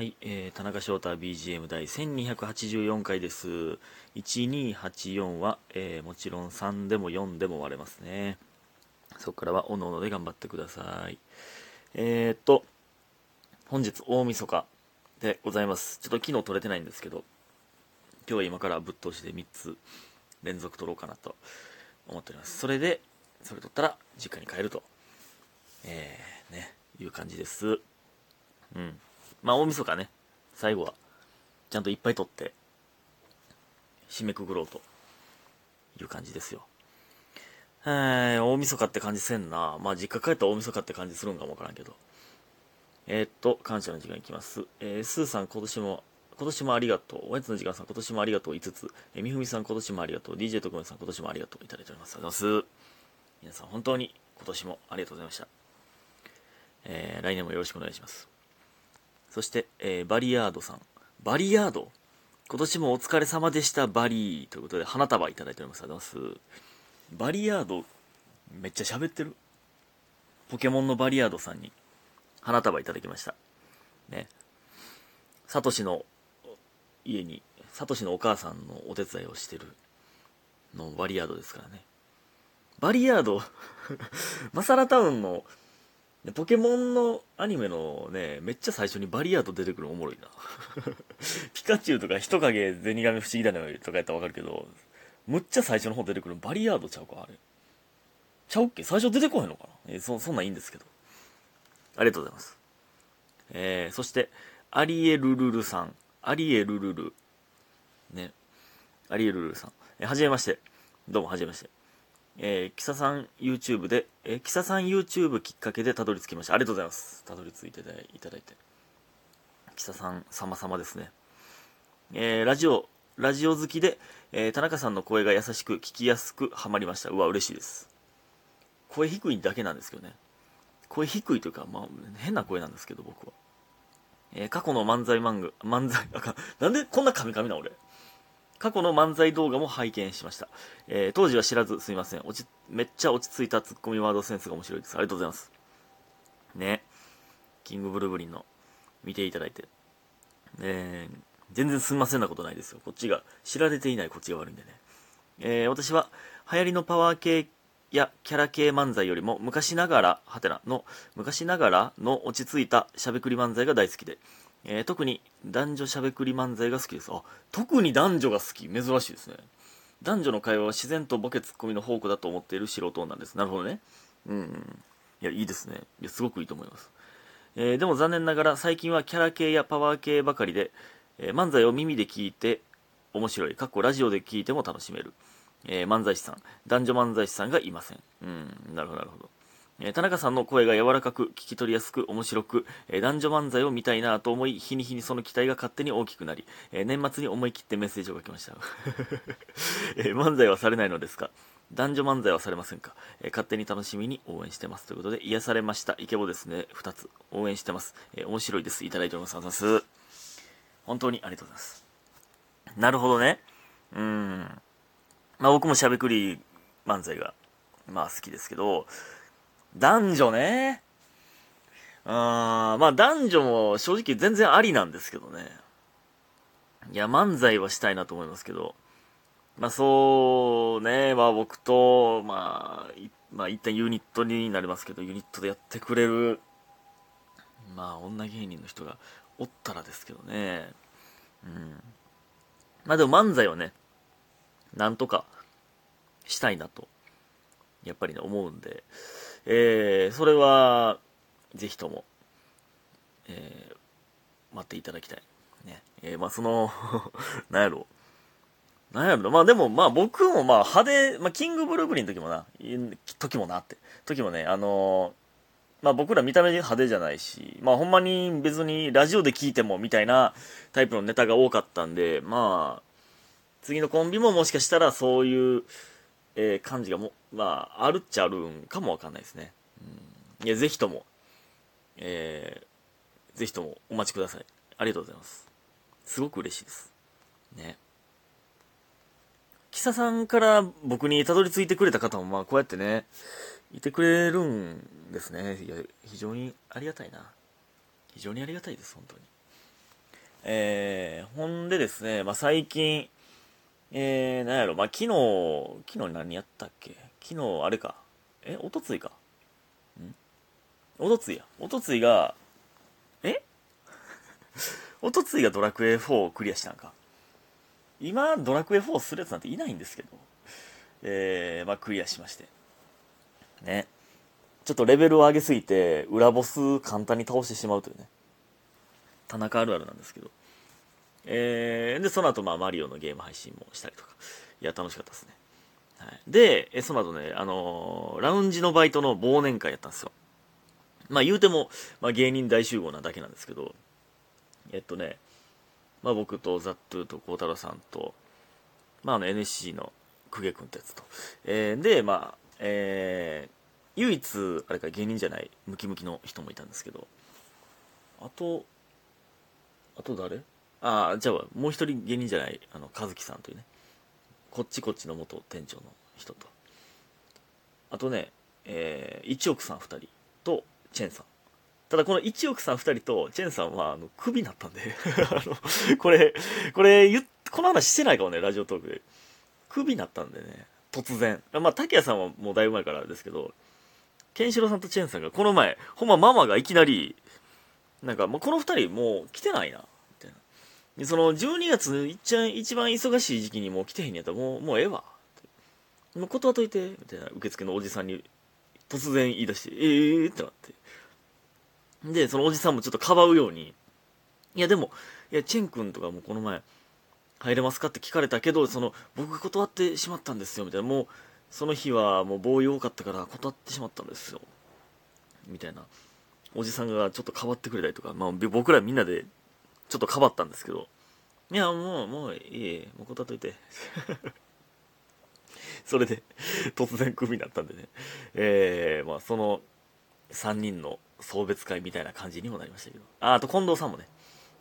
はい、えー、田中翔太 BGM 第1284回です。1284は、えーもちろん3でも4でも割れますね。そこからはおのおので頑張ってください。えー、っと、本日大晦日でございます。ちょっと昨日撮れてないんですけど、今日は今からぶっ通しで3つ連続撮ろうかなと思っております。それで、それ撮ったら実家に帰ると、えー、ね、いう感じです。うん。まあ大晦日ね、最後は、ちゃんといっぱい撮って、締めくくろうという感じですよ。えー、大晦日って感じせんな。まあ実家帰ったら大晦日って感じするんかもわからんけど。えー、っと、感謝の時間いきます。えー、スーさん今年も、今年もありがとう。おやつの時間さん今年もありがとう5つ。えー、みふみさん今年もありがとう。DJ 特命さん今年もありがとう。いただいております。ありがとうございます。皆さん本当に今年もありがとうございました。えー、来年もよろしくお願いします。そして、えーバリヤードさん。バリヤード？今年もお疲れ様でした、バリー。ということで、花束いただいております。ありがとうございます。バリヤード、めっちゃ喋ってる？ポケモンのバリヤードさんに花束いただきました。ね。サトシの家に、サトシのお母さんのお手伝いをしてるのバリヤードですからね。バリヤード、マサラタウンのでポケモンのアニメのね、めっちゃ最初にバリアード出てくるのおもろいな。ピカチュウとか人影ゼニガメ不思議だねとかやったらわかるけど、むっちゃ最初の方出てくるのバリアードちゃうかあれ。ちゃうっけ？最初出てこへんのかな？えそ、そんなんいいんですけど。ありがとうございます。えー、そして、アリエルルルさん。アリエルルル。ね。アリエルルルさん。えーはじめまして。どうもはじめまして。えー、キサさん YouTube で、えー、キサさん YouTube きっかけでたどり着きました。ありがとうございます。たどり着いていただいて。キサさん様々ですね。えー、ラジオ、ラジオ好きで、えー田中さんの声が優しく、聞きやすくハマりました。うわ、嬉しいです。声低いだけなんですけどね。声低いというか、まあ、変な声なんですけど、僕は。えー過去の漫才漫画、漫才、あかん、なんでこんなカミカミな俺。過去の漫才動画も拝見しました。えー当時は知らずすみません。落ち、めっちゃ落ち着いたツッコミワードセンスが面白いです。ありがとうございます。ね。キングブルブリンの見ていただいて。えー全然すみませんなことないですよ。こっちが、知られていないこっちが悪いんでね。えー私は流行りのパワー系やキャラ系漫才よりも昔ながら、はてな、の、昔ながらの落ち着いたしゃべくり漫才が大好きで、えー特に男女しゃべくり漫才が好きです。あ、特に男女が好き。珍しいですね。男女の会話は自然とボケツッコミの宝庫だと思っている素人なんです。なるほどね。うん。いや、いいですね。いや、すごくいいと思います。えーでも残念ながら最近はキャラ系やパワー系ばかりで、えー漫才を耳で聞いて面白い。かっこラジオで聞いても楽しめる。えー漫才師さん、男女漫才師さんがいません。うん、なるほど、なるほど。え田中さんの声が柔らかく、聞き取りやすく、面白く、え男女漫才を見たいなと思い、日に日にその期待が勝手に大きくなり、え年末に思い切ってメッセージを書きました。え漫才はされないのですか？男女漫才はされませんか、え勝手に楽しみに応援してます。ということで、癒されました。イケボですね。2つ。応援してます。え面白いです。いただいております。あざます。本当にありがとうございます。なるほどね。うん。まあ僕もしゃべくり漫才が、まあ好きですけど、男女ね。あーまあ男女も正直全然ありなんですけどね。いや、漫才はしたいなと思いますけど、まあそうね、まあ僕と、まあ、まあ一旦ユニットになりますけど、ユニットでやってくれる、まあ女芸人の人がおったらですけどね。うん。まあでも漫才はね、なんとかしたいなと、やっぱりね、思うんで、えー、それは、ぜひとも、えー、待っていただきたい。ね。えー、まあその、なんやろう。なんやろまあでも、まあ僕もまあ派手、まあキングブルーブリンの時もな、時もなって、時もね、あのまあ僕ら見た目派手じゃないし、まあほんまに別にラジオで聞いてもみたいなタイプのネタが多かったんで、まあ、次のコンビももしかしたらそういう、えー感じがも、まあ、あるっちゃあるんかもわかんないですね。うん、いや、ぜひとも、えーぜひともお待ちください。ありがとうございます。すごく嬉しいです。ね。キサさんから僕にたどり着いてくれた方も、まあ、こうやってね、いてくれるんですね。いや、非常にありがたいな。非常にありがたいです、本当に。えー、ほんでですね、まあ、最近、えー、なんやろ、まあ、昨日、昨日何やったっけ？昨日、あれか。え、おとついか。ん？おとついや。おとついが、え？おとついがドラクエ4をクリアしたんか。今、ドラクエ4するやつなんていないんですけど、えー、まあ、クリアしまして。ね。ちょっとレベルを上げすぎて、裏ボス簡単に倒してしまうというね。田中あるあるなんですけど。えー、で、その後、まあ、マリオのゲーム配信もしたりとか。いや、楽しかったですね。はい。で、えその後ね、あのー、ラウンジのバイトの忘年会やったんですよ。まあ、言うても、まあ、芸人大集合なだけなんですけど、えっとね、まあ、僕とザットゥーと孝太郎さんと、まあ、あの NSC の公家君ってやつと、えー、で、まあ、えー、唯一、あれか芸人じゃない、ムキムキの人もいたんですけど、あと、あと誰？ああ、じゃあ、もう一人芸人じゃない、あの、和樹さんというね、こっちこっちの元店長の人と、あとね、えー、一億さん二人と、チェンさん。ただこの一億さん二人とチェンさんは、あの、クビになったんで あの、これ、これ言この話してないかもね、ラジオトークで。クビになったんでね、突然。まあ、竹谷さんはもうだいぶ前からですけど、ケンシロウさんとチェンさんがこの前、ほんまママがいきなり、なんか、もうこの二人もう来てな、いな。その12月一番、一番忙しい時期にもう来てへんやったらもう、もうええわ。もう断っといて、みたいな受付のおじさんに突然言い出して、ええー、ってなって。で、そのおじさんもちょっとかばうように、いやでも、いや、チェン君とかもこの前、入れますかって聞かれたけど、その、僕が断ってしまったんですよ、みたいな。もう、その日はもうボーイ多かったから断ってしまったんですよ。みたいな。おじさんがちょっとかばってくれたりとか、まあ僕らみんなでちょっとかばったんですけど、いや、もう、もういい、もう断っといて。それで、突然クビになったんでね。えー、まあその3人の送別会みたいな感じにもなりましたけど。あ、あと近藤さんもね。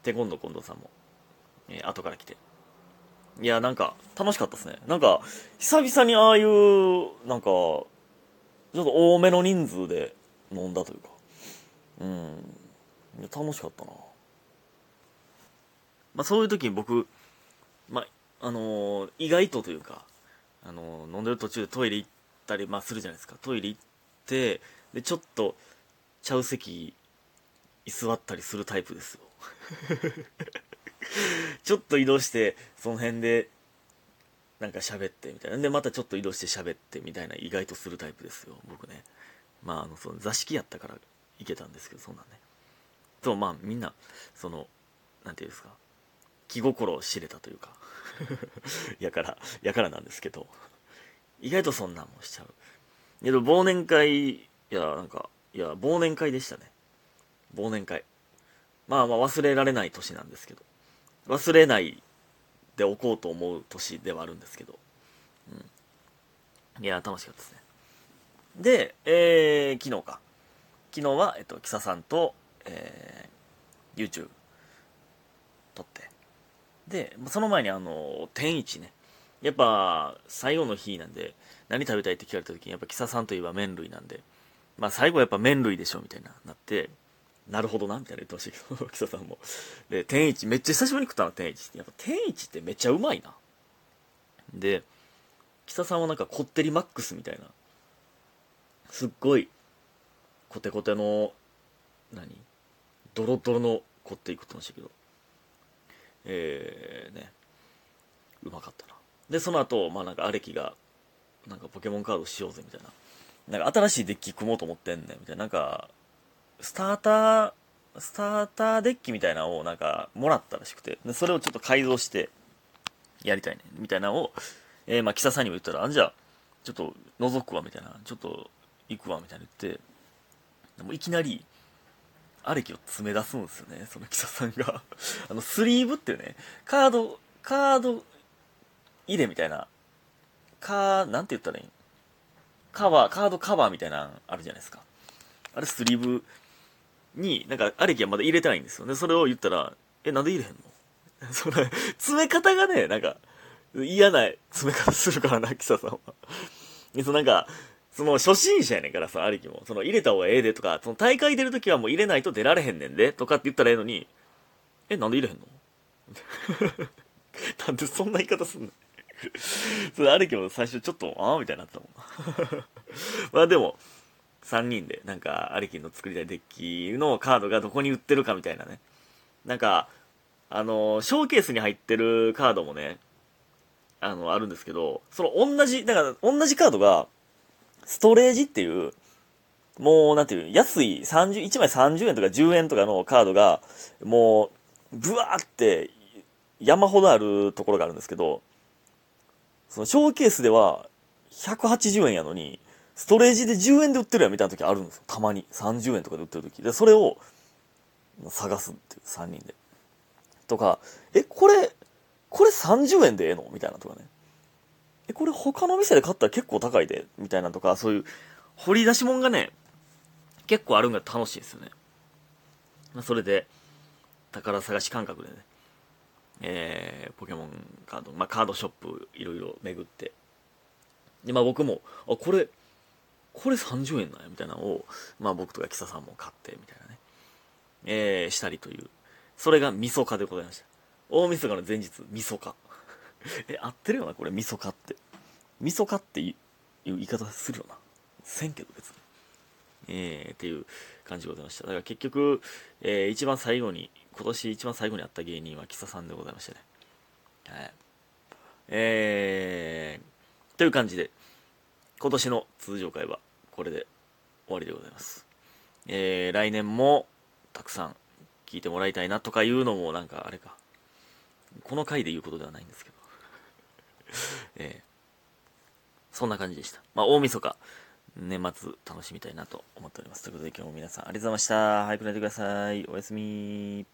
テコンド近藤さんも、えー、後から来て。いや、なんか、楽しかったですね。なんか、久々にああいう、なんか、ちょっと多めの人数で飲んだというか。うん。楽しかったな。まあ、そういう時に僕、まあ、あのー、意外とというか、あのー、飲んでる途中でトイレ行ったり、まあ、するじゃないですか。トイレ行って、で、ちょっと、ちゃう席居座ったりするタイプですよ。ちょっと移動してその辺でなんか喋ってみたいな。でまたちょっと移動して喋ってみたいな意外とするタイプですよ。僕ね。まああのその座敷やったから行けたんですけどそんなんね。そうまあみんなその何て言うんですか気心を知れたというか やからやからなんですけど意外とそんなんもしちゃうけど忘年会いやなんかいや、忘年会でしたね。忘年会。まあまあ忘れられない年なんですけど。忘れないでおこうと思う年ではあるんですけど。うん。いや、楽しかったですね。で、えー、昨日か。昨日は、えっと、キサさんと、えー、YouTube 撮って。で、その前にあの、天一ね。やっぱ、最後の日なんで、何食べたいって聞かれた時に、やっぱキサさんといえば麺類なんで、まあ最後はやっぱ麺類でしょみたいな、なって、なるほどなみたいな言ってましたけど、木佐さんも。で、天一、めっちゃ久しぶりに食ったな、天一って。やっぱ天一ってめっちゃうまいな。で、木佐さんはなんかこってりマックスみたいな、すっごい、コテコテの、何？ドロドロのこってり食ってましたけど、えー、ね、うまかったな。で、その後、まあなんかアレキが、なんかポケモンカードしようぜみたいななんか新しいデッキ組もうと思ってんねん、みたいな。なんか、スターター、スターターデッキみたいなのをなんかもらったらしくて、でそれをちょっと改造してやりたいね、みたいなのを、えー、まあ、キサさんにも言ったら、あじゃあ、ちょっと覗くわ、みたいな。ちょっと行くわ、みたいな言って、でもいきなり、アレキを詰め出すんですよね、そのキサさんが あの、スリーブっていうね、カード、カード入れみたいな、カー、なんて言ったらいいカバー、カードカバーみたいなのあるじゃないですか。あれスリーブに、なんか、アレキはまだ入れてないんですよね。それを言ったら、え、なんで入れへんの？それ、詰め方がね、なんか、嫌な詰め方するからな、キサさんは。そのなんか、その初心者やねんからさ、アレキも。その入れた方がええでとか、その大会出るときはもう入れないと出られへんねんで、とかって言ったらええのに、え、なんで入れへんの？なんでそんな言い方すんの？それあれけど最初ちょっと、ああみたいになってたもん。まあでも、3人で、なんか、アリキの作りたいデッキのカードがどこに売ってるかみたいなね。なんか、あの、ショーケースに入ってるカードもね、あの、あるんですけど、その同じ、だから同じカードが、ストレージっていう、もう、なんていう、安い30、1枚30円とか10円とかのカードが、もう、ブワーって山ほどあるところがあるんですけど、そのショーケースでは180円やのに、ストレージで10円で売ってるやんみたいな時あるんですよ。たまに。30円とかで売ってる時。で、それを探すっていう、3人で。とか、え、これ、これ30円でええの？みたいなとかね。え、これ他の店で買ったら結構高いで？みたいなとか、そういう掘り出し物がね、結構あるんが楽しいですよね。まあ、それで、宝探し感覚でね、えー、ポケモンカード、まあ、カードショップいろいろ巡って、で、まあ僕も、あ、これ、これ30円なんや、みたいなのを、まあ僕とかキサさんも買って、みたいなね、えー、したりという、それが味噌化でございました。大晦日の前日、味噌化。え、合ってるよな、これ、味噌化って。味噌化っていう言い方するよな。せんけど別に。えー、っていう感じでございました。だから結局、えー、一番最後に、今年一番最後に会った芸人はキサさんでございましてね。はい。えー、という感じで、今年の通常会はこれで終わりでございます。えー、来年もたくさん聞いてもらいたいなとかいうのもなんかあれか。この回で言うことではないんですけど。えー、そんな感じでした。まあ、大晦日、年末楽しみたいなと思っております。ということで今日も皆さんありがとうございました。早く寝てください。おやすみ